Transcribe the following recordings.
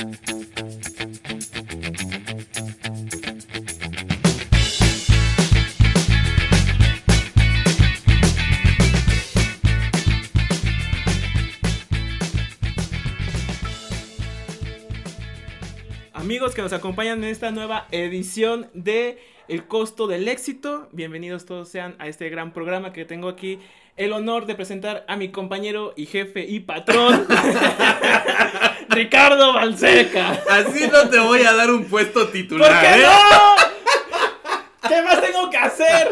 Amigos que nos acompañan en esta nueva edición de El costo del éxito, bienvenidos todos sean a este gran programa que tengo aquí el honor de presentar a mi compañero y jefe y patrón, Ricardo Balseca. Así no te voy a dar un puesto titular. ¿Por qué ¿eh? no? ¿Qué más tengo que hacer?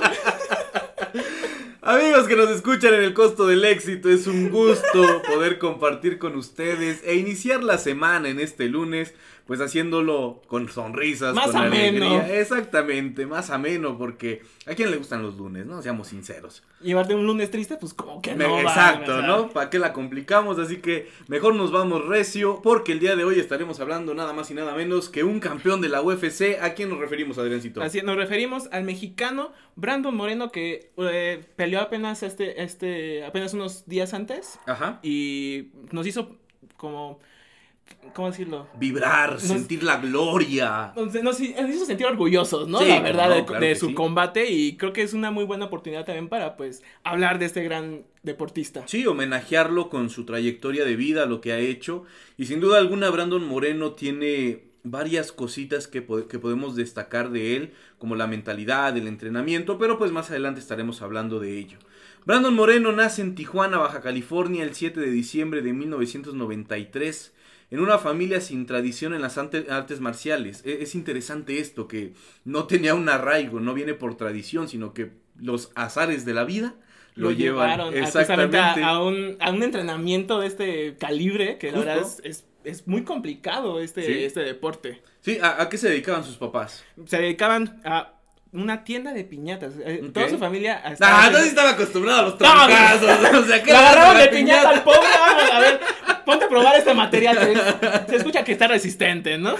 Amigos que nos escuchan en el costo del éxito, es un gusto poder compartir con ustedes e iniciar la semana en este lunes, pues haciéndolo con sonrisas, Más con ameno. alegría. Exactamente, más ameno, porque a quién le gustan los lunes, ¿no? Seamos sinceros. Llevarte un lunes triste, pues como que no. exacto. ¿no? ¿Para qué la complicamos? Así que mejor nos vamos recio, porque el día de hoy estaremos hablando nada más y nada menos que un campeón de la UFC. ¿A quién nos referimos, Adriancito? Así nos referimos al mexicano Brandon Moreno que eh, peleó apenas este, este, apenas unos días antes Ajá. y nos hizo como, ¿cómo decirlo? Vibrar, sentir la gloria. Nos, nos- hizo sentir orgullosos, ¿no? Sí, la verdad, no, de, claro de que su sí. combate y creo que es una muy buena oportunidad también para, pues, hablar de este gran deportista. Sí, homenajearlo con su trayectoria de vida, lo que ha hecho. Y sin duda alguna, Brandon Moreno tiene varias cositas que, po- que podemos destacar de él, como la mentalidad, el entrenamiento, pero pues más adelante estaremos hablando de ello. Brandon Moreno nace en Tijuana, Baja California, el 7 de diciembre de 1993, en una familia sin tradición en las artes marciales. E- Es interesante esto, que no tenía un arraigo, no viene por tradición, sino que los azares de la vida lo, llevan llevaron a- precisamente exactamente. a, a un, a un entrenamiento de este calibre, que la Justo. verdad es, es, es muy complicado este, Sí. este deporte. Sí, ¿a, a qué se dedicaban sus papás? Se dedicaban a una tienda de piñatas. eh. Toda su familia... Estaba entonces estaba acostumbrado a los No, trancazos. o sea, ¿qué le agarraron la de piñata al piñata? pobre. Vamos, a ver, ponte a probar este material. Se, escucha que está resistente, ¿no?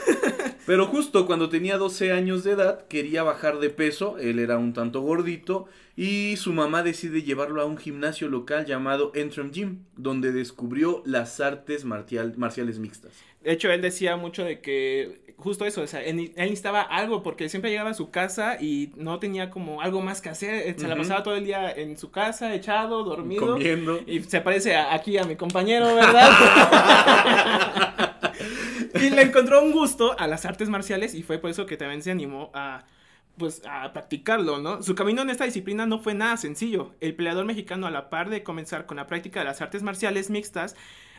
Pero justo cuando tenía 12 años de edad, quería bajar de peso. Él era un tanto gordito. Y su mamá decide llevarlo a un gimnasio local llamado Entram Gym, donde descubrió las artes marcial- marciales mixtas. De hecho, él decía mucho de que justo eso, o sea, él, él necesitaba algo porque siempre llegaba a su casa y no tenía como algo más que hacer. Se la pasaba todo el día en su casa, echado, dormido. Comiendo. Y se parece a- aquí a mi compañero, ¿verdad? y le encontró un gusto a las artes marciales y fue por eso que también se animó a pues a practicarlo, ¿no? Su camino en esta disciplina no fue nada sencillo. El peleador mexicano a la par de comenzar con la práctica de las artes marciales mixtas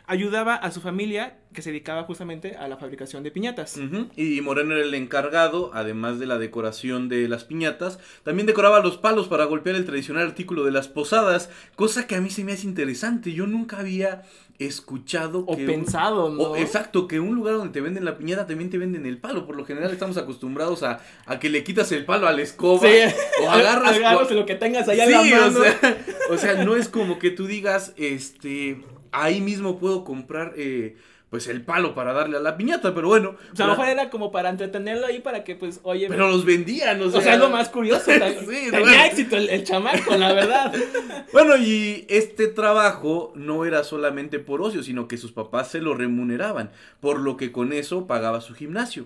ayudaba a su familia que se dedicaba justamente a la fabricación de piñatas. Y Moreno era el encargado, además de la decoración de las piñatas, también decoraba los palos para golpear el tradicional artículo de las posadas, cosa que a mí se me hace interesante. Yo nunca había escuchado O que un- pensado, ¿no? o- exacto, que un lugar donde te venden la piñata también te venden el palo. Por lo general estamos acostumbrados a, a que le quitas el palo a la escoba Sí. o agarras Agarras lo que tengas allá Sí, en la mano. O sea, o sea, no es como que tú digas, este, ahí mismo puedo comprar, eh, pues el palo para darle a la piñata, pero bueno. O sea, a lo mejor era como para entretenerlo ahí para que, pues, oye, pero los vendían, o o sea. es lo más curioso. Sí, tenía bueno. éxito el, el chamaco, la verdad. Bueno, y este trabajo no era solamente por ocio, sino que sus papás se lo remuneraban, por lo que con eso pagaba su gimnasio.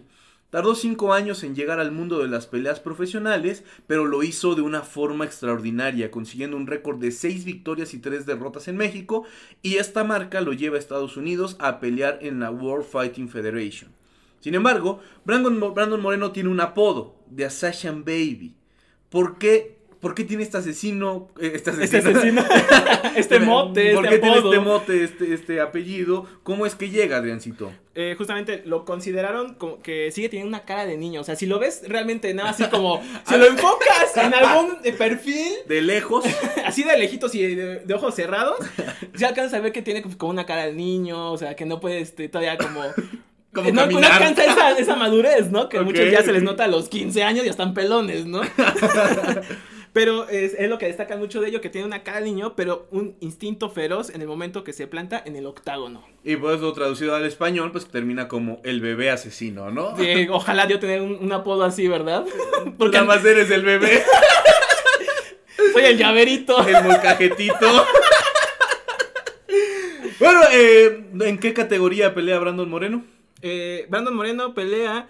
Tardó cinco años en llegar al mundo de las peleas profesionales, pero lo hizo de una forma extraordinaria, consiguiendo un récord de seis victorias y tres derrotas en México, y esta marca lo lleva a Estados Unidos a pelear en la World Fighting Federation. Sin embargo, Brandon, Brandon Moreno tiene un apodo, The Assassin Baby. ¿Por qué? ¿Por qué tiene este asesino? eh, Este Este asesino. asesino, este mote, ¿Por este qué tiene este mote, este, este apellido? ¿Cómo es que llega, Adriancito? Eh, justamente lo consideraron como que sigue teniendo una cara de niño. O sea, si lo ves realmente nada así como. si lo enfocas en algún eh, perfil, De lejos. así de lejitos y de, de ojos cerrados, ya alcanzas a ver que tiene como una cara de niño. O sea, que no puede este, todavía como. Como no, alcanza esa, esa madurez, ¿no? Que Ok, muchos ya se les nota a los 15 años y ya están pelones, ¿no? Pero es, es lo que destacan mucho de ello, que tiene una cara de niño, pero un instinto feroz en el momento que se planta en el octágono. Y por eso traducido al español, pues termina como el bebé asesino, ¿no? Sí, ojalá yo tener un, un apodo así, ¿verdad? Porque nada más eres el bebé, soy el llaverito. el molcajetito. bueno, eh, ¿en qué categoría pelea Brandon Moreno? Eh, Brandon Moreno pelea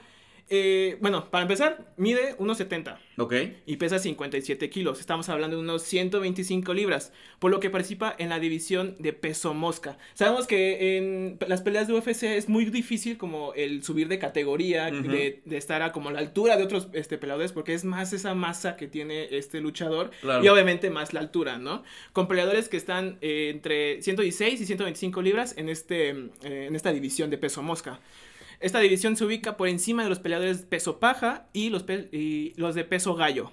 eh, bueno, para empezar, mide 1,70. Ok. Y pesa 57 kilos. Estamos hablando de unos 125 libras. Por lo que participa en la división de peso mosca. Sabemos que en las peleas de UFC es muy difícil como el subir de categoría, de, estar a como la altura de otros este, peleadores, porque es más esa masa que tiene este luchador. Y obviamente más la altura, ¿no? Con peleadores que están eh, entre 116 y 125 libras en, este, eh, en esta división de peso mosca. Esta división se ubica por encima de los peleadores peso paja y los, y los de peso gallo.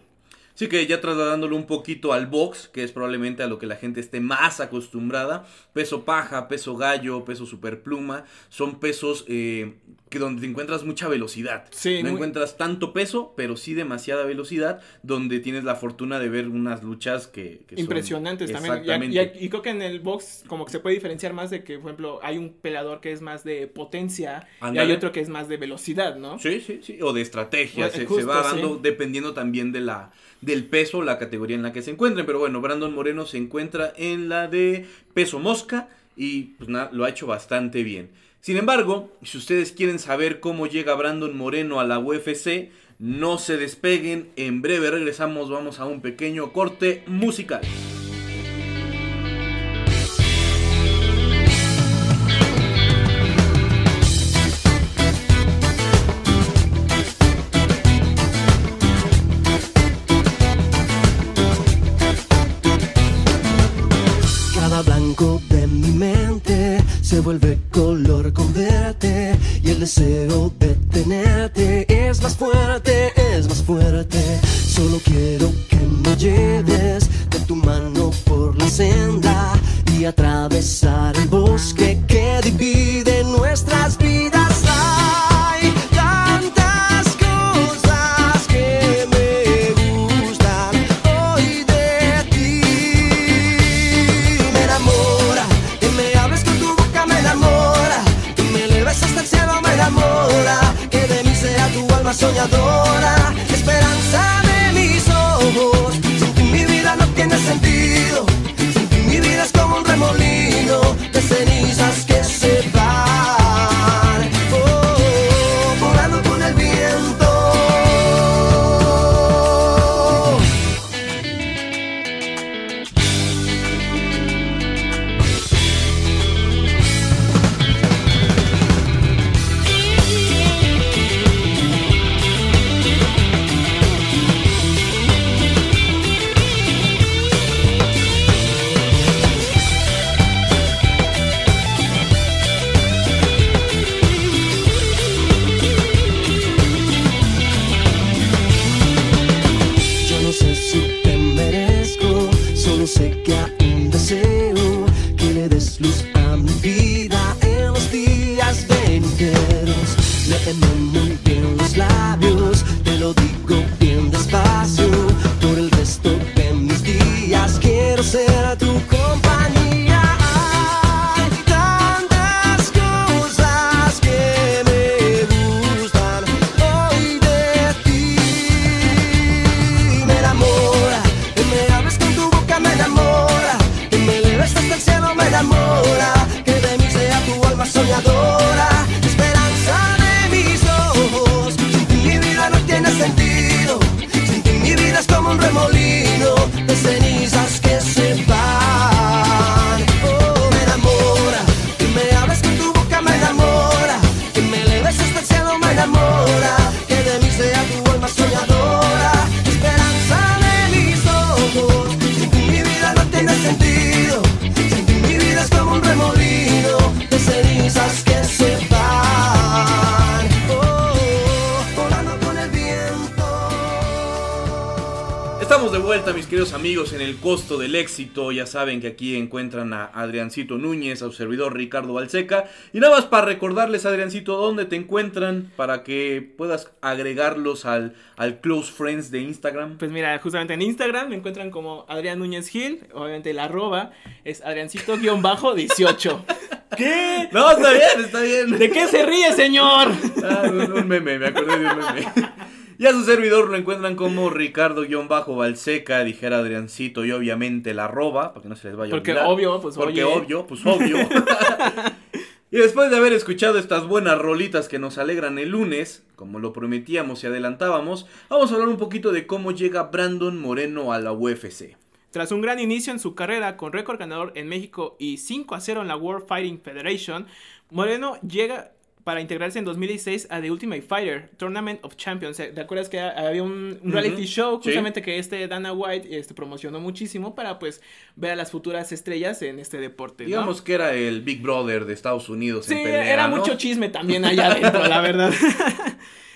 Sí que ya trasladándolo un poquito al box, que es probablemente a lo que la gente esté más acostumbrada, peso paja, peso gallo, peso superpluma, son pesos eh, que donde te encuentras mucha velocidad. Sí, no encuentras tanto peso, pero sí demasiada velocidad, donde tienes la fortuna de ver unas luchas que, impresionantes también. Y, creo que en el box como que se puede diferenciar más de que, por ejemplo, hay un peleador que es más de potencia y hay otro que es más de velocidad, ¿no? Sí, sí, sí, o de estrategia, se, va dando dependiendo también de la del peso, la categoría en la que se encuentren. Pero bueno, Brandon Moreno se encuentra en la de peso mosca y pues lo ha hecho bastante bien. Sin embargo, si ustedes quieren saber cómo llega Brandon Moreno a la UFC, no se despeguen, en breve regresamos, vamos a un pequeño corte musical. Vuelve color con verte y el deseo de tenerte es más fuerte, es más fuerte. Solo quiero que me lleves de tu mano por la senda y atravesar el bosque que soñadora, esperanza saben que aquí encuentran a Adriancito Núñez, a su servidor Ricardo Balseca. Y nada más para recordarles, Adriancito, dónde te encuentran para que puedas agregarlos al, al Close Friends de Instagram. Pues mira, justamente en Instagram me encuentran como Adrián Núñez Gil. Obviamente el arroba es Adriancito-18. ¿Qué? No, está bien, está bien. ¿De qué se ríe, señor? Ah, un meme, me acordé de un meme. Y a su servidor lo encuentran como Ricardo-Balseca, dijera Adriancito, y obviamente la arroba, para que no se les vaya Porque a olvidar. obvio, pues Porque obvio, pues obvio. Y después de haber escuchado estas buenas rolitas que nos alegran el lunes, como lo prometíamos y adelantábamos, vamos a hablar un poquito de cómo llega Brandon Moreno a la UFC. Tras un gran inicio en su carrera con récord ganador en México y 5 a 0 en la World Fighting Federation, Moreno llega para integrarse en 2016 a The Ultimate Fighter Tournament of Champions. ¿Te acuerdas que había un reality show justamente que este Dana White este, promocionó muchísimo para pues ver a las futuras estrellas en este deporte? Digamos que era el Big Brother de Estados Unidos. Sí, era mucho chisme también allá adentro, la verdad.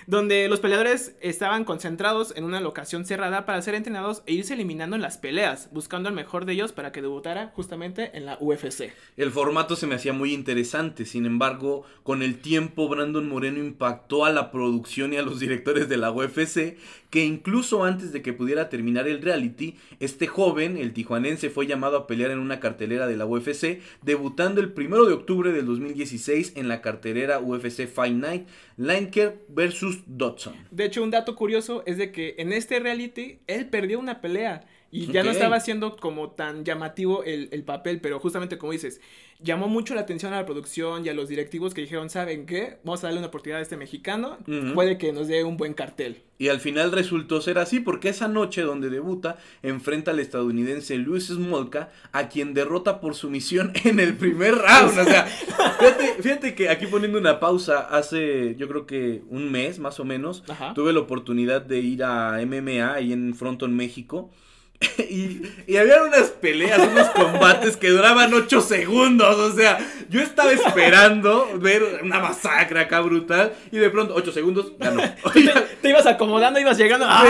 donde los peleadores estaban concentrados en una locación cerrada para ser entrenados e irse eliminando en las peleas, buscando al mejor de ellos para que debutara justamente en la UFC. El formato se me hacía muy interesante, sin embargo, con el tiempo Brandon Moreno impactó a la producción y a los directores de la UFC, que incluso antes de que pudiera terminar el reality, este joven, el tijuanense, fue llamado a pelear en una cartelera de la UFC, debutando el 1 de octubre del 2016 en la cartelera UFC Fight Night, Lineker versus Dodson. De hecho, un dato curioso es de que en este reality él perdió una pelea y ya no estaba haciendo como tan llamativo el, papel, pero justamente como dices, llamó mucho la atención a la producción y a los directivos que dijeron, ¿saben qué? Vamos a darle una oportunidad a este mexicano, puede que nos dé un buen cartel. Y al final resultó ser así, porque esa noche donde debuta, enfrenta al estadounidense Luis Smolka, a quien derrota por sumisión en el primer round. o sea, fíjate, fíjate, que aquí poniendo una pausa, hace yo creo que un mes más o menos, tuve la oportunidad de ir a MMA ahí en Fronton, México. Y, y había unas peleas, unos combates que duraban 8 segundos. O sea, yo estaba esperando ver una masacre acá brutal. Y de pronto, 8 segundos, ya no. Te, ibas acomodando, ibas llegando. ¡Ah!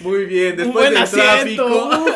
muy bien, después del tráfico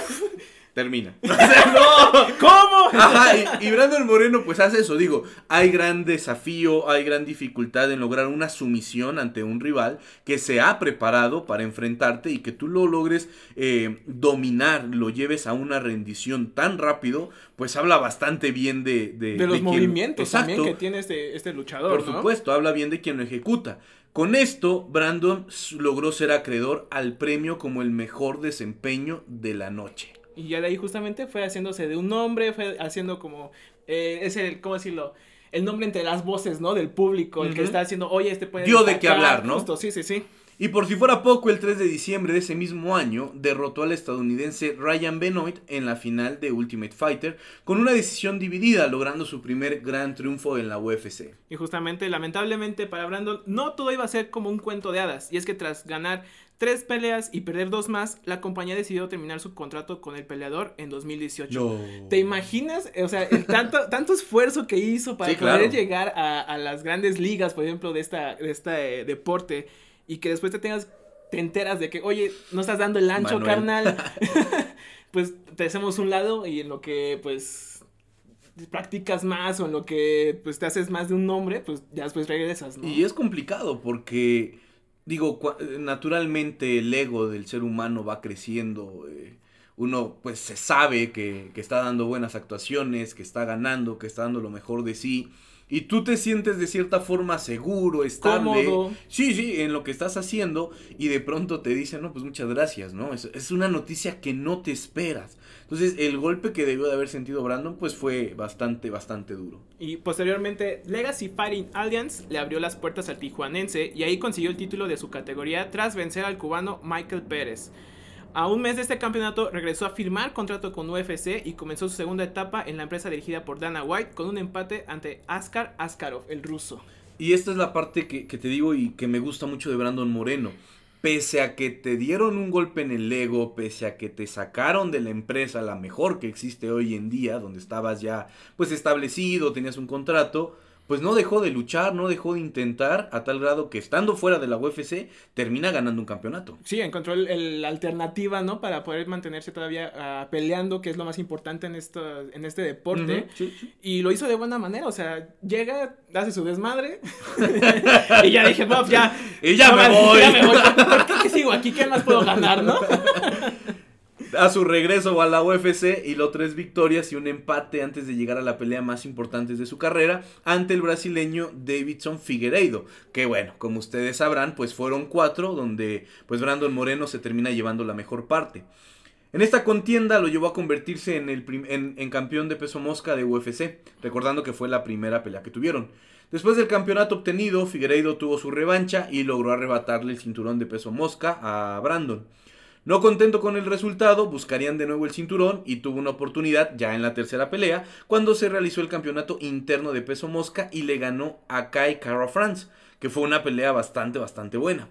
termina. no, ¿cómo? Ajá, y, Brandon Moreno pues hace eso, digo, hay gran desafío, hay gran dificultad en lograr una sumisión ante un rival que se ha preparado para enfrentarte y que tú lo logres eh, dominar, lo lleves a una rendición tan rápido, pues habla bastante bien de... De, los movimientos también que tiene este, este luchador. Por supuesto, habla bien de quien lo ejecuta. Con esto, Brandon logró ser acreedor al premio como el mejor desempeño de la noche. Y ya de ahí justamente fue haciéndose de un nombre, fue haciendo como, eh, es el, ¿cómo decirlo? El nombre entre las voces, ¿no? Del público, el que está haciendo, oye, este puede... Dio de qué hablar, ¿no? Justo, sí, sí, sí. Y por si fuera poco, el 3 de diciembre de ese mismo año derrotó al estadounidense Ryan Benoit en la final de Ultimate Fighter con una decisión dividida, logrando su primer gran triunfo en la UFC. Y justamente, lamentablemente para Brandon, no todo iba a ser como un cuento de hadas. Y es que tras ganar tres peleas y perder dos más, la compañía decidió terminar su contrato con el peleador en 2018. ¿Te imaginas? O sea, el tanto, tanto esfuerzo que hizo para poder llegar a, las grandes ligas, por ejemplo, de, esta, de este deporte y que después te tengas, te enteras de que, oye, no estás dando el ancho, carnal, pues te hacemos un lado y en lo que, pues, practicas más o en lo que, pues, te haces más de un nombre, pues, ya después regresas, ¿no? Y es complicado porque, digo, naturalmente el ego del ser humano va creciendo, eh, uno pues se sabe que, que, está dando buenas actuaciones, que está ganando, que está dando lo mejor de sí y tú te sientes de cierta forma seguro, estable. Cómodo. Sí, sí, en lo que estás haciendo y de pronto te dicen, no, pues muchas gracias, ¿no? Es, es, una noticia que no te esperas. Entonces, el golpe que debió de haber sentido Brandon, pues fue bastante, bastante duro. Y posteriormente, Legacy Fighting Alliance le abrió las puertas al tijuanense y ahí consiguió el título de su categoría tras vencer al cubano Michael Pérez. A un mes de este campeonato regresó a firmar contrato con UFC y comenzó su segunda etapa en la empresa dirigida por Dana White con un empate ante Askar Askarov, el ruso. Y esta es la parte que, te digo y que me gusta mucho de Brandon Moreno. Pese a que te dieron un golpe en el ego, pese a que te sacaron de la empresa la mejor que existe hoy en día, donde estabas ya pues establecido, tenías un contrato, pues no dejó de luchar, no dejó de intentar, a tal grado que estando fuera de la UFC termina ganando un campeonato. Sí, encontró la alternativa, ¿no? Para poder mantenerse todavía ah, peleando, que es lo más importante en, esto, en este deporte. Y lo hizo de buena manera, o sea, llega, hace su desmadre. y ya dije, Bob, ya. Y ya me voy. Ya me voy. ¿Por qué sigo aquí? ¿Qué más puedo ganar, no? a su regreso a la UFC y tres victorias y un empate antes de llegar a la pelea más importante de su carrera ante el brasileño Davidson Figueiredo, que bueno, como ustedes sabrán, pues fueron cuatro donde pues Brandon Moreno se termina llevando la mejor parte. En esta contienda lo llevó a convertirse en, el en- en campeón de peso mosca de UFC, recordando que fue la primera pelea que tuvieron. Después del campeonato obtenido, Figueiredo tuvo su revancha y logró arrebatarle el cinturón de peso mosca a Brandon. No contento con el resultado, buscarían de nuevo el cinturón y tuvo una oportunidad ya en la tercera pelea, cuando se realizó el campeonato interno de peso mosca y le ganó a Kai Kara France, que fue una pelea bastante, bastante buena.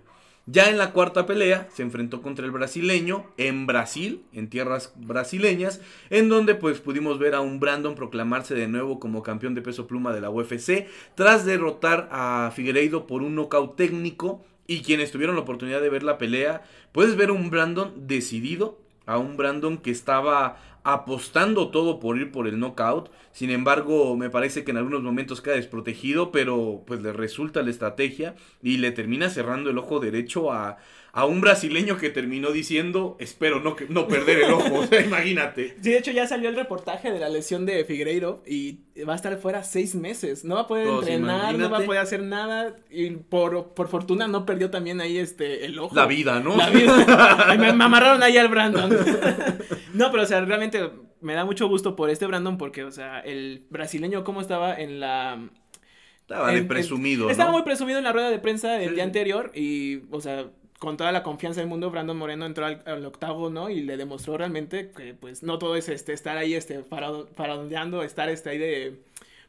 Ya en la cuarta pelea se enfrentó contra el brasileño en Brasil, en tierras brasileñas, en donde pues pudimos ver a un Brandon proclamarse de nuevo como campeón de peso pluma de la UFC tras derrotar a Figueiredo por un nocaut técnico y quienes tuvieron la oportunidad de ver la pelea, puedes ver un Brandon decidido, a un Brandon que estaba apostando todo por ir por el knockout. Sin embargo, me parece que en algunos momentos queda desprotegido, pero pues le resulta la estrategia y le termina cerrando el ojo derecho a, a un brasileño que terminó diciendo, espero no, que- no perder el ojo. O sea, imagínate. Sí, de hecho ya salió el reportaje de la lesión de Figueiredo y va a estar fuera seis meses. No va a poder entrenar, no va a poder hacer nada. Y por, por fortuna no perdió también ahí este el ojo. La vida, ¿no? La vida. Ay, me, me amarraron ahí al Brandon. no, pero o sea, realmente me da mucho gusto por este Brandon porque, o sea, el brasileño cómo estaba en la... Estaba de en- presumido, Estaba muy presumido en la rueda de prensa del Sí, día anterior y, o sea, con toda la confianza del mundo, Brandon Moreno entró al, al octavo, ¿no? Y le demostró realmente que, pues, no todo es este estar ahí, este, faroneando, estar este ahí de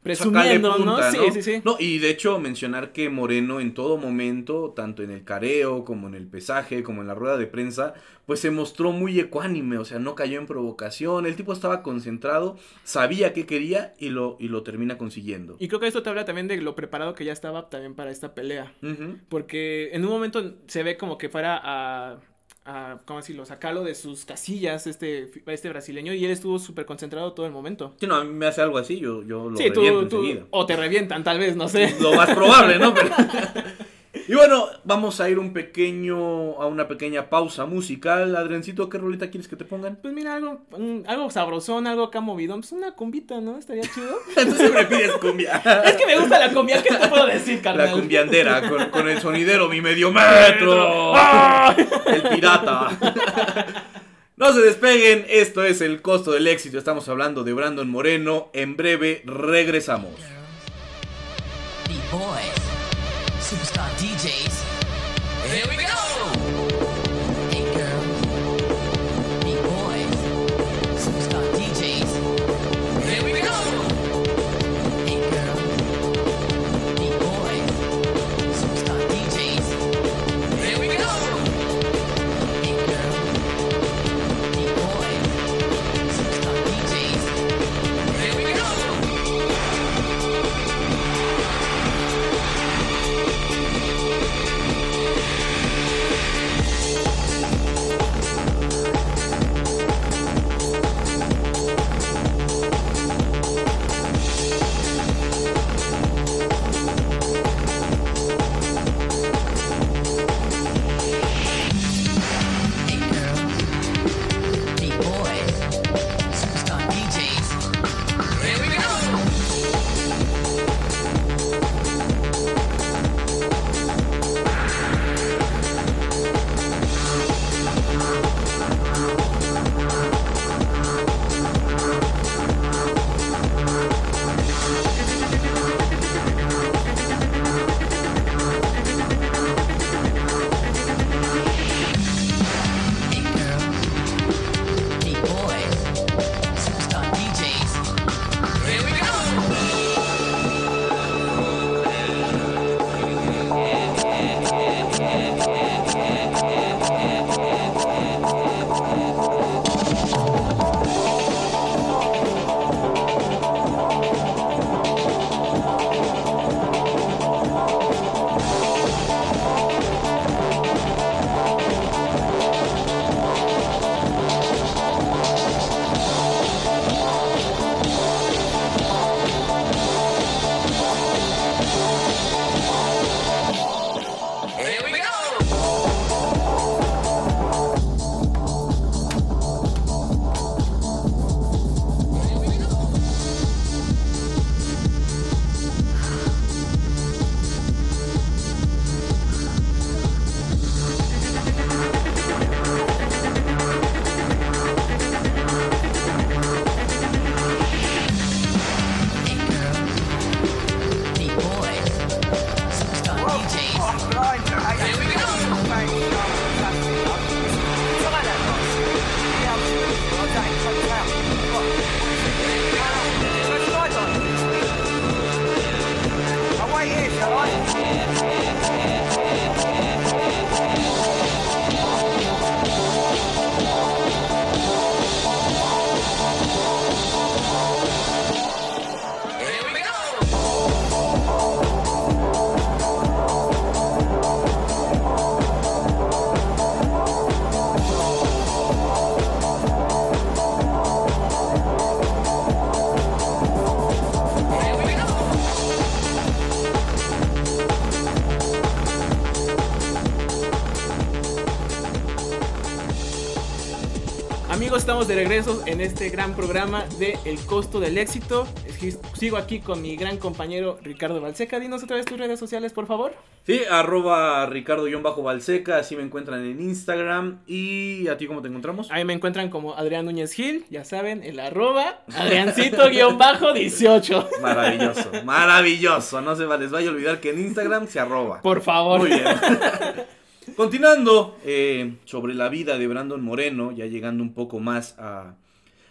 presumiendo, punta, ¿no? Sí, sí, sí. No, y de hecho mencionar que Moreno en todo momento, tanto en el careo como en el pesaje, como en la rueda de prensa, pues se mostró muy ecuánime, o sea, no cayó en provocación, el tipo estaba concentrado, sabía qué quería y lo, y lo termina consiguiendo. Y creo que esto te habla también de lo preparado que ya estaba también para esta pelea. Porque en un momento se ve como que fuera a, a ¿cómo decirlo? Sacarlo de sus casillas este, este brasileño y él estuvo súper concentrado todo el momento. Sí, no, a mí me hace algo así, yo, yo lo sí, tú, reviento tú- enseguida. o te revientan tal vez, no sé. Lo más probable, ¿no? Pero- Y bueno, vamos a ir un pequeño, a una pequeña pausa musical. Adriancito, ¿qué rolita quieres que te pongan? Pues mira, algo, un- algo sabrosón, algo acá movidón, pues una cumbita, ¿no? Estaría chido. Tú siempre pides cumbia. es que me gusta la cumbia, ¿qué te puedo decir, carnal? La cumbiandera con, con el sonidero, mi medio metro. ¡Ah! El pirata. No se despeguen, esto es el costo del éxito. Estamos hablando de Brandon Moreno. En breve regresamos. B-boys, superstar estamos de regreso en este gran programa de El costo del éxito. Sigo aquí con mi gran compañero Ricardo Balseca. Dinos otra vez tus redes sociales, por favor. Sí, arroba Ricardo-Balseca, así me encuentran en Instagram. ¿Y a ti cómo te encontramos? Ahí me encuentran como Adrián Núñez Gil, ya saben, el arroba Adriancito-18. Maravilloso, maravilloso. No se les vaya a olvidar que en Instagram se arroba. Por favor. Muy bien. Continuando eh, sobre la vida de Brandon Moreno, ya llegando un poco más a,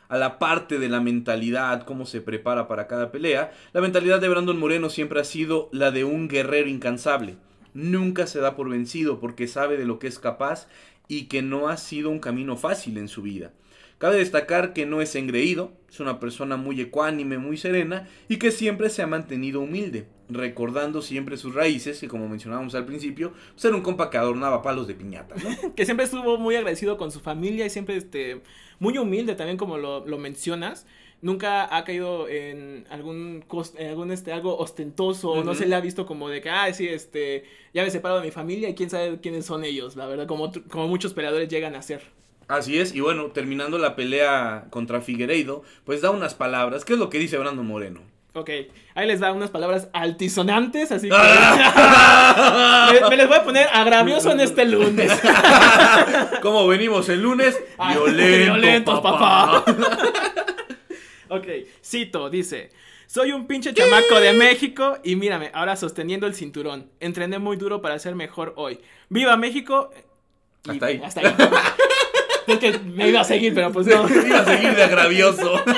a la parte de la mentalidad, cómo se prepara para cada pelea, la mentalidad de Brandon Moreno siempre ha sido la de un guerrero incansable. Nunca se da por vencido porque sabe de lo que es capaz y que no ha sido un camino fácil en su vida. Cabe destacar que no es engreído, es una persona muy ecuánime, muy serena y que siempre se ha mantenido humilde, recordando siempre sus raíces, que como mencionábamos al principio, pues era un compa que adornaba palos de piñata, ¿no? que siempre estuvo muy agradecido con su familia y siempre este muy humilde también como lo, lo mencionas. Nunca ha caído en algún cos- en algún este algo ostentoso no se le ha visto como de que ah sí este ya me separo de mi familia y quién sabe quiénes son ellos la verdad como como muchos peleadores llegan a ser Así es, y bueno, terminando la pelea contra Figueiredo, pues da unas palabras. ¿Qué es lo que dice Brandon Moreno? Ok, ahí les da unas palabras altisonantes, así que Ah. me, me les voy a poner agravioso en este lunes. Como venimos el lunes, violento, violentos, papá. Ok, cito, dice. Soy un pinche chamaco de México y mírame, ahora sosteniendo el cinturón. Entrené muy duro para ser mejor hoy. ¡Viva México! Y Hasta ahí. Hasta ahí. Es que me iba a seguir, pero pues no. Iba a seguir de agravioso.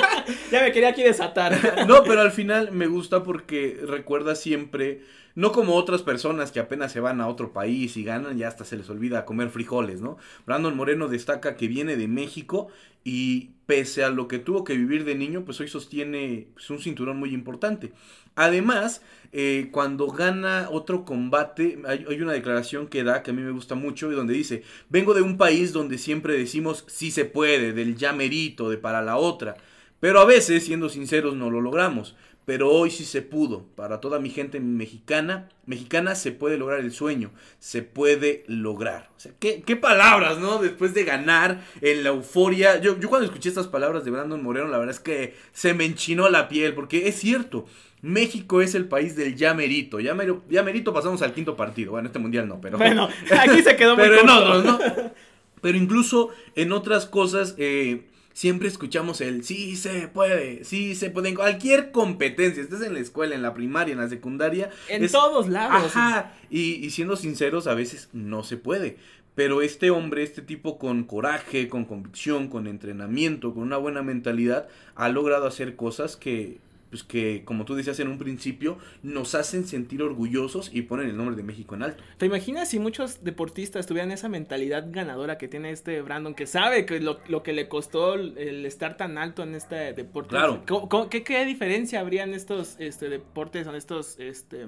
Ya me quería aquí desatar. No, pero al final me gusta porque recuerda siempre, no como otras personas que apenas se van a otro país y ganan, ya hasta se les olvida comer frijoles, ¿no? Brandon Moreno destaca que viene de México y pese a lo que tuvo que vivir de niño, pues hoy sostiene pues, un cinturón muy importante. Además, eh, cuando gana otro combate, hay, hay una declaración que da que a mí me gusta mucho y donde dice, vengo de un país donde siempre decimos sí se puede, del ya merito, de para la otra. Pero a veces, siendo sinceros, no lo logramos. Pero hoy sí se pudo. Para toda mi gente mexicana, mexicana se puede lograr el sueño. Se puede lograr. O sea, qué, qué palabras, ¿no? Después de ganar en la euforia. Yo, yo cuando escuché estas palabras de Brandon Moreno, la verdad es que se me enchinó la piel. Porque es cierto. México es el país del ya merito. Ya, mero- ya merito pasamos al quinto partido. Bueno, este mundial no, pero. Bueno, aquí se quedó muy Pero en corto. otros, ¿no? Pero incluso en otras cosas, eh, siempre escuchamos el sí se puede, sí se puede. En cualquier competencia, estés en la escuela, en la primaria, en la secundaria. En es- todos lados. Ajá. Y, y siendo sinceros, a veces no se puede. Pero este hombre, este tipo con coraje, con convicción, con entrenamiento, con una buena mentalidad, ha logrado hacer cosas que, pues que, como tú decías en un principio, nos hacen sentir orgullosos y ponen el nombre de México en alto. ¿Te imaginas si muchos deportistas tuvieran esa mentalidad ganadora que tiene este Brandon, que sabe que lo, lo que le costó el, estar tan alto en este deporte? Claro. ¿Cómo- cómo- qué, qué diferencia habría en estos este, deportes, en estos este,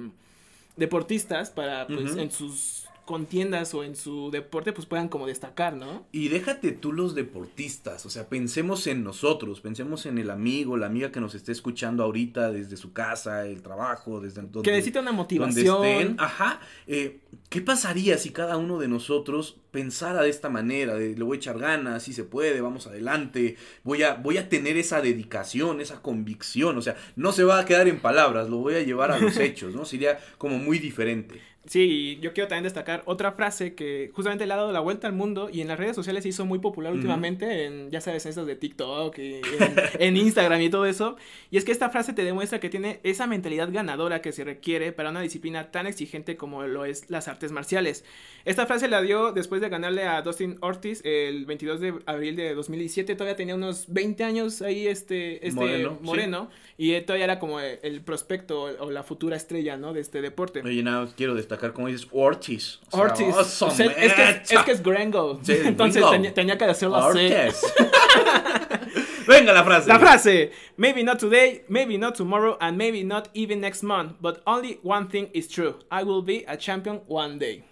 deportistas para, pues, en sus contiendas o en su deporte, pues puedan como destacar, ¿no? Y déjate tú los deportistas, o sea, pensemos en nosotros, pensemos en el amigo, la amiga que nos esté escuchando ahorita desde su casa, el trabajo, desde donde, que necesita una donde motivación. estén. Ajá, eh, ¿qué pasaría si cada uno de nosotros pensara de esta manera? De le voy a echar ganas, si se puede, vamos adelante, voy a, voy a tener esa dedicación, esa convicción, o sea, no se va a quedar en palabras, lo voy a llevar a los hechos, ¿no? Sería como muy diferente. Sí, yo quiero también destacar otra frase que justamente le ha dado la vuelta al mundo y en las redes sociales se hizo muy popular últimamente, en, ya sabes, esas de TikTok y en, en Instagram y todo eso. Y es que esta frase te demuestra que tiene esa mentalidad ganadora que se requiere para una disciplina tan exigente como lo es las artes marciales. Esta frase la dio después de ganarle a Dustin Ortiz el 22 de abril de 2017. Todavía tenía unos 20 años ahí este, este Moreno, Moreno, sí. y todavía era como el, el prospecto o la futura estrella, ¿no? De este deporte. Oye, nada, quiero destacar como dices Ortiz. O sea, Ortiz. oso O sea, es, que es, es que es gringo. Sí, es Entonces tenía, tenía que decirlo así. Ortiz. Venga la frase. La frase. Maybe not today, maybe not tomorrow, and maybe not even next month. But only one thing is true. I will be a champion one day.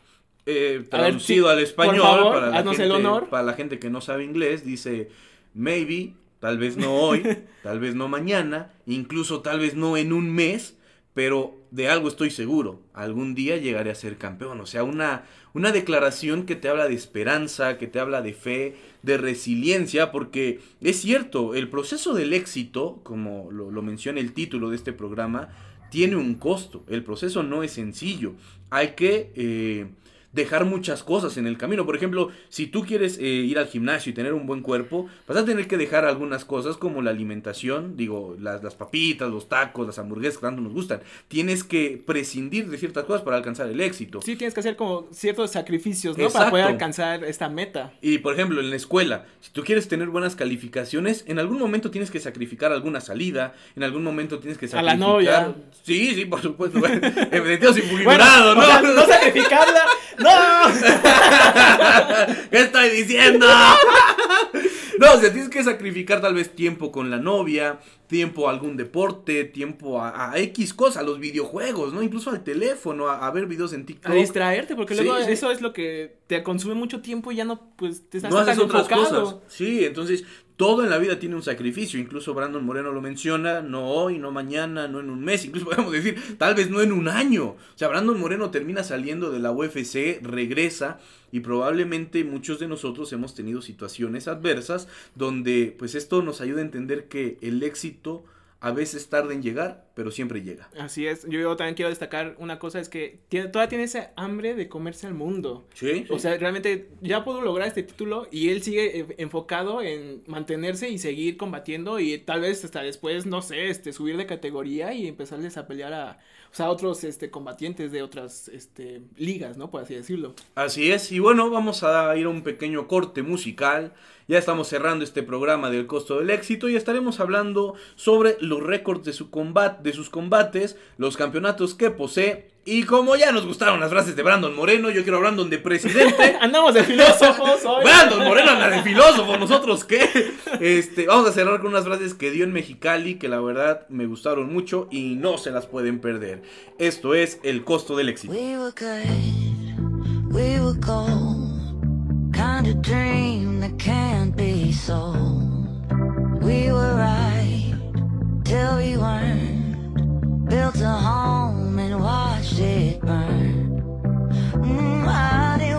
Eh, ver, traducido sí, al español, favor, para, la gente, el honor. para la gente que no sabe inglés, dice maybe, tal vez no hoy, tal vez no mañana, incluso tal vez no en un mes, pero de algo estoy seguro, algún día llegaré a ser campeón. O sea, una, una declaración que te habla de esperanza, que te habla de fe, de resiliencia, porque es cierto, el proceso del éxito, como lo, menciona el título de este programa, tiene un costo. El proceso no es sencillo. Hay que eh, dejar muchas cosas en el camino. Por ejemplo, si tú quieres eh, ir al gimnasio y tener un buen cuerpo, vas a tener que dejar algunas cosas como la alimentación, digo, las, las papitas, los tacos, las hamburguesas que tanto nos gustan. Tienes que prescindir de ciertas cosas para alcanzar el éxito. Sí, tienes que hacer como ciertos sacrificios, ¿no? Para poder alcanzar esta meta. Y por ejemplo, en la escuela, si tú quieres tener buenas calificaciones, en algún momento tienes que sacrificar alguna salida, en algún momento tienes que A sacrificar. la novia. Sí, sí, por supuesto. Figurado, Bueno, ¿no? o sea, no sacrificarla. ¡No! ¿Qué estoy diciendo? No, o sea, tienes que sacrificar tal vez tiempo con la novia, tiempo a algún deporte, tiempo a, a X cosas, a los videojuegos, ¿no? Incluso al teléfono, a, a ver videos en TikTok. A distraerte, porque Sí, luego sí. eso es lo que te consume mucho tiempo y ya no, pues, te estás no haces tan otras enfocado. cosas. Sí, entonces todo en la vida tiene un sacrificio. Incluso Brandon Moreno lo menciona, no hoy, no mañana, no en un mes. Incluso podemos decir, tal vez no en un año. O sea, Brandon Moreno termina saliendo de la UFC, regresa y probablemente muchos de nosotros hemos tenido situaciones adversas donde pues esto nos ayuda a entender que el éxito a veces tarda en llegar, pero siempre llega. Así es. Yo, yo también quiero destacar una cosa, es que tiene, todavía tiene ese hambre de comerse al mundo. Sí. O sea, realmente ya pudo lograr este título y él sigue eh, enfocado en mantenerse y seguir combatiendo y tal vez hasta después, no sé, este, subir de categoría y empezarles a pelear a, o sea, a otros, este, combatientes de otras, este, ligas, ¿no? Por así decirlo. Así es, y bueno, vamos a ir a un pequeño corte musical. Ya estamos cerrando este programa del costo del éxito y estaremos hablando sobre los récords de, su combat de sus combates, los campeonatos que posee. Y como ya nos gustaron las frases de Brandon Moreno, yo quiero a Brandon de presidente. Andamos de filósofos hoy. Brandon Moreno anda de filósofo, nosotros qué. Este, vamos a cerrar con unas frases que dio en Mexicali que la verdad me gustaron mucho y no se las pueden perder. Esto es el costo del éxito. We were good, we were gold. Kind of dream that can't be sold. We were right till we weren't. Built a home and watched it burn. Mm, I didn't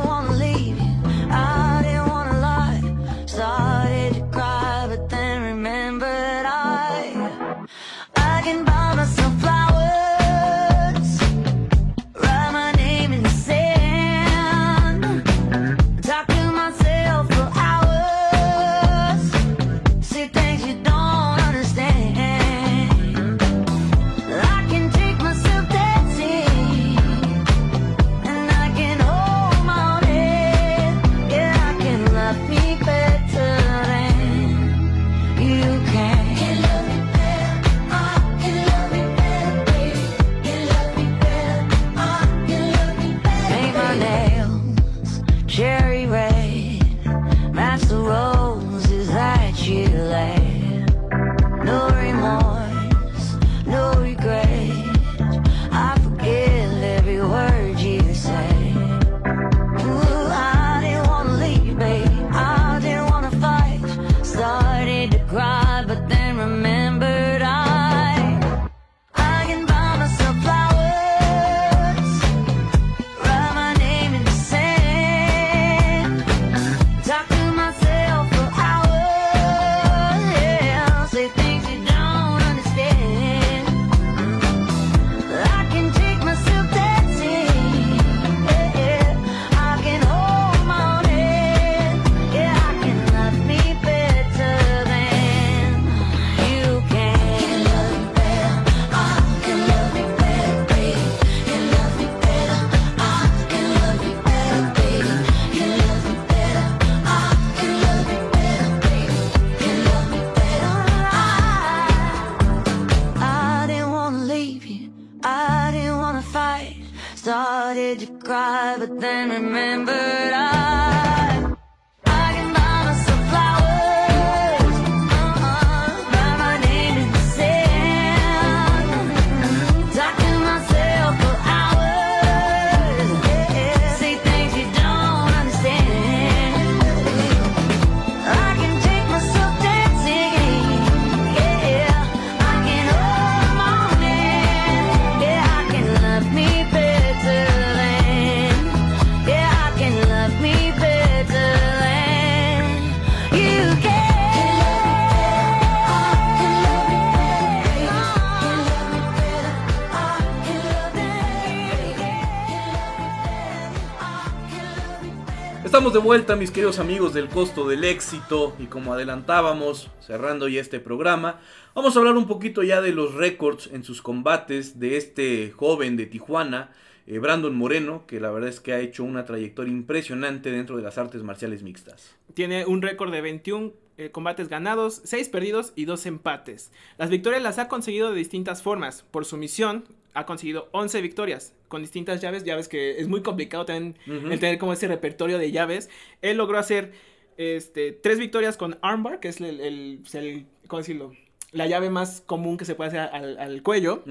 de vuelta, mis queridos amigos del costo del éxito. Y como adelantábamos, cerrando ya este programa, vamos a hablar un poquito ya de los récords en sus combates de este joven de Tijuana, eh, Brandon Moreno, que la verdad es que ha hecho una trayectoria impresionante dentro de las artes marciales mixtas. Tiene un récord de 21 eh, combates ganados, 6 perdidos y 2 empates. Las victorias las ha conseguido de distintas formas. Por sumisión, ha conseguido 11 victorias con distintas llaves, llaves que es muy complicado también Ujú. el tener como ese repertorio de llaves. Él logró hacer este, 3 victorias con armbar, que es el, el- pues, el- ¿cómo decirlo? La llave más común que se puede hacer al, al cuello.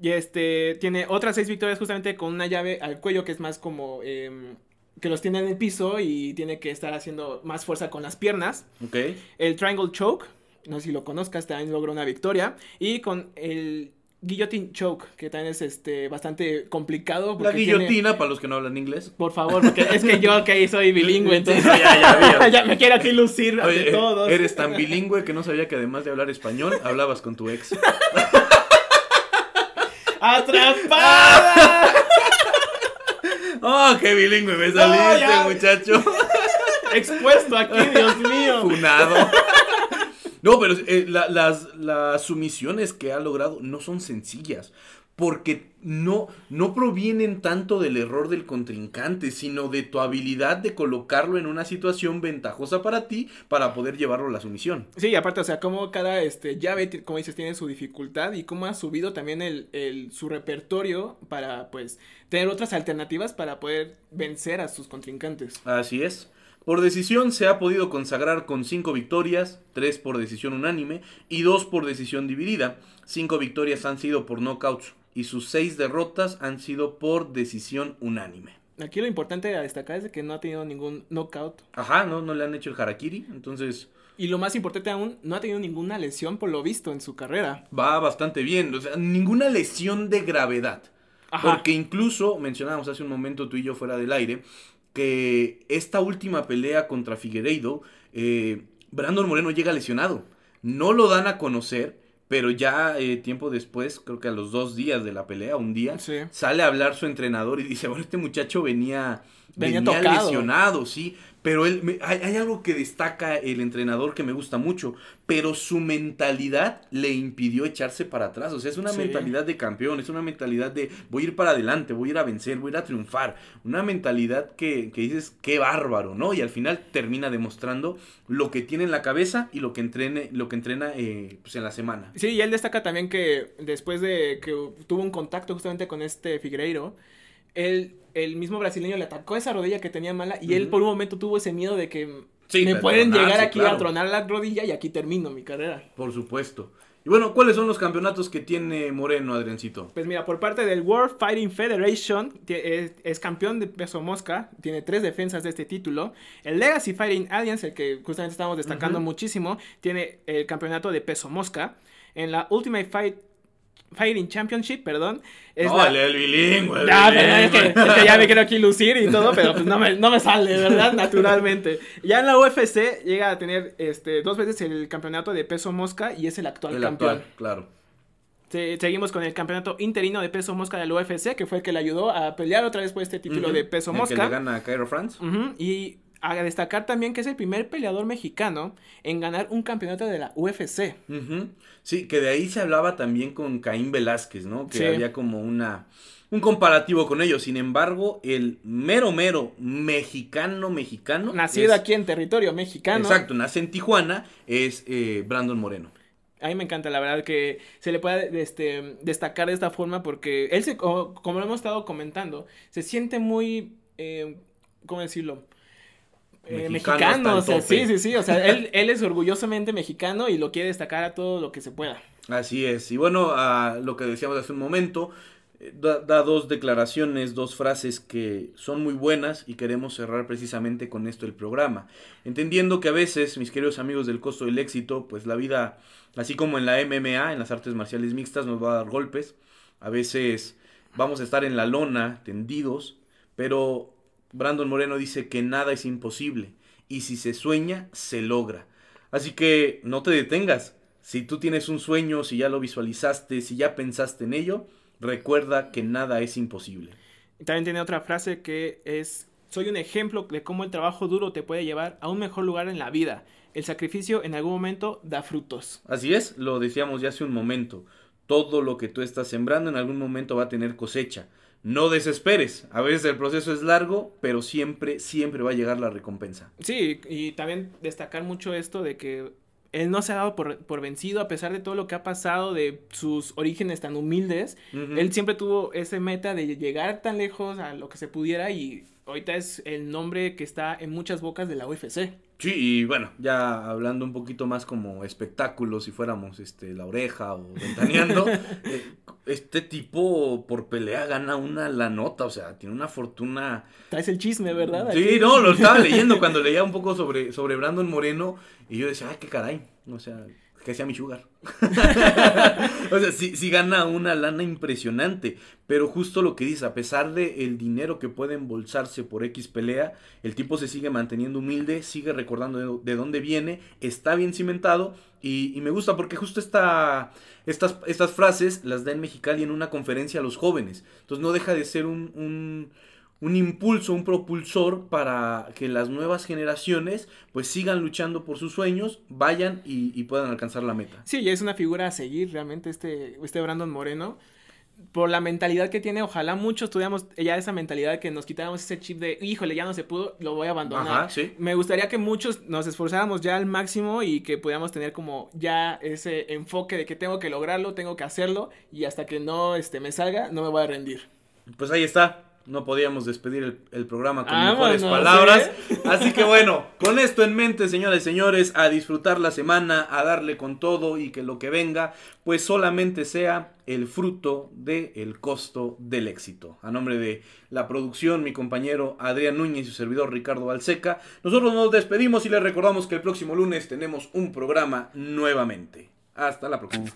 Y este tiene otras 6 victorias justamente con una llave al cuello que es más como... em, que los tiene en el piso y tiene que estar haciendo más fuerza con las piernas. Ok. El Triangle Choke, no sé si lo conozcas, también logró una victoria. Y con el Guillotine Choke, que también es este bastante complicado. La tiene- guillotina, para los que no hablan inglés. Por favor, porque es que yo que soy bilingüe, entonces ya, ya vi. ya me quiero aquí lucir Oye, eh, todos. eres tan bilingüe que no sabía que además de hablar español, hablabas con tu ex. ¡Atrapada! ¡Oh, qué bilingüe me saliste, ya. muchacho! Expuesto aquí, Dios mío. Funado. No, pero eh, la- las, las sumisiones que ha logrado no son sencillas. Porque no, no provienen tanto del error del contrincante, sino de tu habilidad de colocarlo en una situación ventajosa para ti para poder llevarlo a la sumisión. Sí, aparte, o sea, como cada este, llave, como dices, tiene su dificultad y cómo ha subido también el, el- su repertorio para, pues, tener otras alternativas para poder vencer a sus contrincantes. Así es. Por decisión se ha podido consagrar con 5 victorias, 3 por decisión unánime y 2 por decisión dividida. 5 victorias han sido por knockouts y sus 6 derrotas han sido por decisión unánime. Aquí lo importante a destacar es que no ha tenido ningún knockout. Ajá, no, no le han hecho el harakiri, entonces Y lo más importante aún, no ha tenido ninguna lesión por lo visto en su carrera. va bastante bien. O sea, ninguna lesión de gravedad. Ajá. Porque incluso mencionábamos hace un momento tú y yo fuera del aire que esta última pelea contra Figueiredo, eh, Brandon Moreno llega lesionado. No lo dan a conocer, pero ya eh, tiempo después, creo que a los dos días de la pelea, un día, Sí. sale a hablar su entrenador y dice, bueno, este muchacho venía, Venía venía, tocado. lesionado, sí, pero él, me- hay, hay algo que destaca el entrenador que me gusta mucho, pero su mentalidad le impidió echarse para atrás, o sea, es una Sí. mentalidad de campeón, es una mentalidad de voy a ir para adelante, voy a ir a vencer, voy a ir a triunfar, una mentalidad que, que dices, qué bárbaro, ¿no? Y al final termina demostrando lo que tiene en la cabeza y lo que, entrene, lo que entrena eh, pues, en la semana. Sí, y él destaca también que después de que tuvo un contacto justamente con este Figueiredo, él, el mismo brasileño le atacó esa rodilla que tenía mala y él por un momento tuvo ese miedo de que Sí, me de pueden tronarse, llegar aquí claro. a tronar la rodilla y aquí termino mi carrera. Por supuesto. Y bueno, ¿cuáles son los campeonatos que tiene Moreno, Adriancito? Pues mira, por parte del World Fighting Federation, ti- es, es campeón de peso mosca, tiene tres defensas de este título. El Legacy Fighting Alliance, el que justamente estamos destacando muchísimo, tiene el campeonato de peso mosca. En la Ultimate Fight Fighting Championship, perdón, es no, la- el, bilingüe. el Ya, pero es que, bilingüe. es que ya me quiero aquí lucir y todo, pero pues no me, no me sale, ¿verdad? Naturalmente. Ya en la UFC llega a tener este dos veces el campeonato de peso mosca y es el actual El campeón. actual, claro. Se- seguimos con el campeonato interino de peso mosca del UFC, que fue el que le ayudó a pelear otra vez por este título de peso El que mosca. le gana a Cairo France. Y a destacar también que es el primer peleador mexicano en ganar un campeonato de la UFC. Sí, que de ahí se hablaba también con Caín Velázquez, ¿no? Que Sí. había como una un comparativo con ellos. Sin embargo, el mero mero mexicano mexicano Nacido es- aquí en territorio mexicano. Exacto, nace en Tijuana, es eh, Brandon Moreno. A mí me encanta, la verdad, que se le pueda este, destacar de esta forma porque él, se, co- como lo hemos estado comentando, se siente muy, eh, ¿cómo decirlo? Eh, Mexicano o sea, sí, sí, sí, o sea, él, él es orgullosamente mexicano y lo quiere destacar a todo lo que se pueda. Así es. Y bueno, a lo que decíamos hace un momento, eh, da, da dos declaraciones, dos frases que son muy buenas y queremos cerrar precisamente con esto el programa. Entendiendo que a veces, mis queridos amigos del costo del éxito, pues la vida, así como en la MMA, en las artes marciales mixtas, nos va a dar golpes. A veces vamos a estar en la lona, tendidos, pero Brandon Moreno dice que nada es imposible y si se sueña, se logra. Así que no te detengas. Si tú tienes un sueño, si ya lo visualizaste, si ya pensaste en ello, recuerda que nada es imposible. También tiene otra frase que es, soy un ejemplo de cómo el trabajo duro te puede llevar a un mejor lugar en la vida. El sacrificio en algún momento da frutos. Así es, lo decíamos ya hace un momento. Todo lo que tú estás sembrando en algún momento va a tener cosecha. No desesperes. A veces el proceso es largo, pero siempre, siempre va a llegar la recompensa. Sí, y también destacar mucho esto de que él no se ha dado por, por vencido a pesar de todo lo que ha pasado, de sus orígenes tan humildes. Él siempre tuvo ese meta de llegar tan lejos a lo que se pudiera y ahorita es el nombre que está en muchas bocas de la UFC. Sí, y bueno, ya hablando un poquito más como espectáculo, si fuéramos este la oreja o ventaneando, eh, este tipo por pelea gana una la nota, o sea, tiene una fortuna. Traes el chisme, ¿verdad? Sí, Aquí. no, lo estaba leyendo cuando leía un poco sobre, sobre Brandon Moreno y yo decía, ay, qué caray, o sea, que sea mi sugar. o sea, sí, sí gana una lana impresionante, pero justo lo que dice, a pesar de el dinero que puede embolsarse por X pelea, el tipo se sigue manteniendo humilde, sigue recordando de, de dónde viene, está bien cimentado y, me gusta porque justo esta, estas, estas frases las da en Mexicali en una conferencia a los jóvenes, entonces no deja de ser un un impulso, un propulsor para que las nuevas generaciones pues sigan luchando por sus sueños, vayan y, y puedan alcanzar la meta. Sí, ya es una figura a seguir realmente este, este Brandon Moreno. Por la mentalidad que tiene, ojalá muchos tuviéramos ya esa mentalidad que nos quitáramos ese chip de, híjole, ya no se pudo, lo voy a abandonar. Ajá, sí. Me gustaría que muchos nos esforzáramos ya al máximo y que pudiéramos tener como ya ese enfoque de que tengo que lograrlo, tengo que hacerlo y hasta que no este, me salga, no me voy a rendir. Pues ahí está. No podíamos despedir el, el programa con mejores palabras. ¿eh? Así que bueno, con esto en mente, señoras y señores, a disfrutar la semana, a darle con todo y que lo que venga, pues solamente sea el fruto del costo del éxito. A nombre de la producción, mi compañero Adrián Núñez y su servidor Ricardo Balseca, nosotros nos despedimos y les recordamos que el próximo lunes tenemos un programa nuevamente. Hasta la próxima.